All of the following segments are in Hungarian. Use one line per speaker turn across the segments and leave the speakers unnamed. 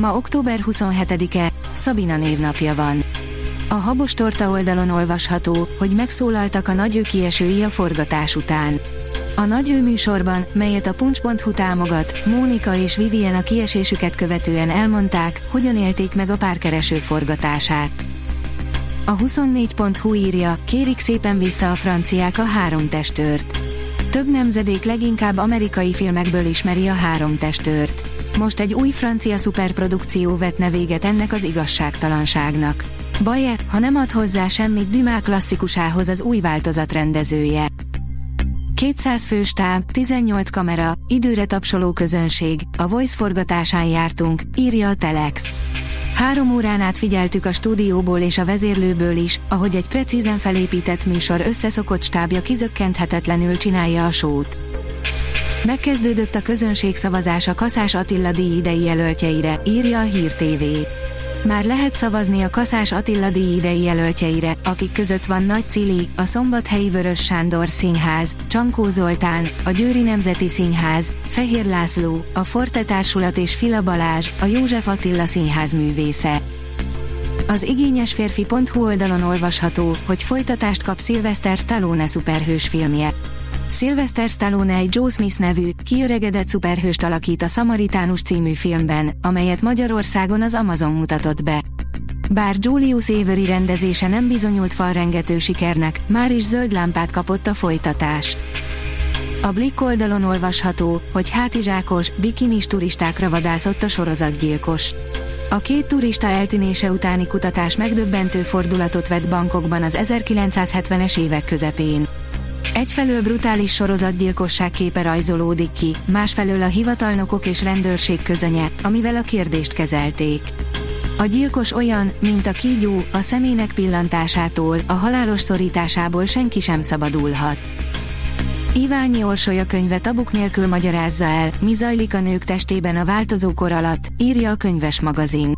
Ma október 27-e, Szabina névnapja van. A Habos Torta oldalon olvasható, hogy megszólaltak a nagy kiesői a forgatás után. A nagy ő műsorban, melyet a puncs.hu támogat, Mónika és Vivien a kiesésüket követően elmondták, hogyan élték meg a párkereső forgatását. A 24.hu írja, kérik szépen vissza a franciák a három testőrt. Több nemzedék leginkább amerikai filmekből ismeri a három testőrt. Most egy új francia szuperprodukció vetne véget ennek az igazságtalanságnak. Baje, ha nem ad hozzá semmit Dumas klasszikusához az új változat rendezője. 200 fős táb, 18 kamera, időre tapsoló közönség, a Voice forgatásán jártunk, írja a Telex. Három órán át figyeltük a stúdióból és a vezérlőből is, ahogy egy precízen felépített műsor összeszokott stábja kizökkenthetetlenül csinálja a sót. Megkezdődött a közönség szavazás a Kaszás Attila díj idei jelöltjeire, írja a Hír TV. Már lehet szavazni a Kaszás Attila díj idei jelöltjeire, akik között van Nagy Cili, a Szombathelyi Vörös Sándor Színház, Csankó Zoltán, a Győri Nemzeti Színház, Fehér László, a Forte Társulat és Fila Balázs, a József Attila Színház művésze. Az igényes férfi.hu oldalon olvasható, hogy folytatást kap Sylvester Stallone szuperhős filmje. Sylvester Stallone egy Joe Smith nevű, kiöregedett szuperhőst alakít a Samaritánus című filmben, amelyet Magyarországon az Amazon mutatott be. Bár Julius Avery rendezése nem bizonyult falrengető sikernek, már is zöld lámpát kapott a folytatás. A Blick oldalon olvasható, hogy hátizsákos, bikinis turistákra vadászott a sorozatgyilkos. A két turista eltűnése utáni kutatás megdöbbentő fordulatot vett bankokban az 1970-es évek közepén. Egyfelől brutális sorozatgyilkosság képe rajzolódik ki, másfelől a hivatalnokok és rendőrség közönye, amivel a kérdést kezelték. A gyilkos olyan, mint a kígyó, a szemének pillantásától, a halálos szorításából senki sem szabadulhat. Iványi Orsolya könyve tabuk nélkül magyarázza el, mi zajlik a nők testében a változó kor alatt, írja a könyves magazin.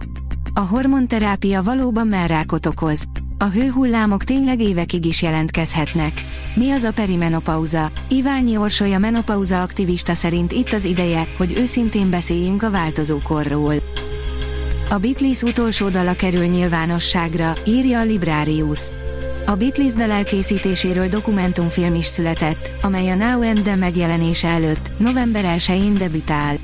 A hormonterápia valóban merrákot okoz. A hőhullámok tényleg évekig is jelentkezhetnek. Mi az a perimenopauza? Iványi Orsolya menopauza aktivista szerint itt az ideje, hogy őszintén beszéljünk a változókorról. A Beatles utolsó dala kerül nyilvánosságra, írja a Librarius. A Beatles dal elkészítéséről dokumentumfilm is született, amely a Now and Then megjelenése előtt, november 1-én debütál.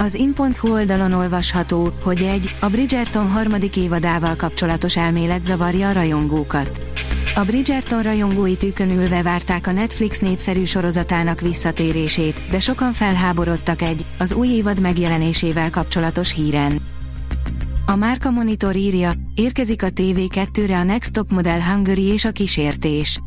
Az in.hu oldalon olvasható, hogy egy, a Bridgerton harmadik évadával kapcsolatos elmélet zavarja a rajongókat. A Bridgerton rajongói tűkön ülve várták a Netflix népszerű sorozatának visszatérését, de sokan felháborodtak egy, az új évad megjelenésével kapcsolatos híren. A Márka Monitor írja, érkezik a TV2-re a Next Top Model Hungary és a kísértés.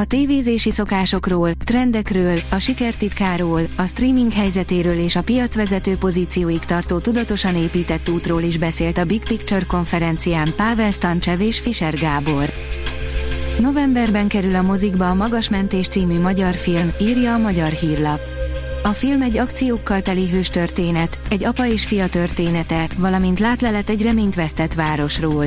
A tévézési szokásokról, trendekről, a sikertitkáról, a streaming helyzetéről és a piacvezető pozícióig tartó tudatosan épített útról is beszélt a Big Picture konferencián Pável Stancsev és Fischer Gábor. Novemberben kerül a mozikba a Magas Mentés című magyar film, írja a Magyar Hírlap. A film egy akciókkal teli hős történet, egy apa és fia története, valamint látlelet egy reményt vesztett városról.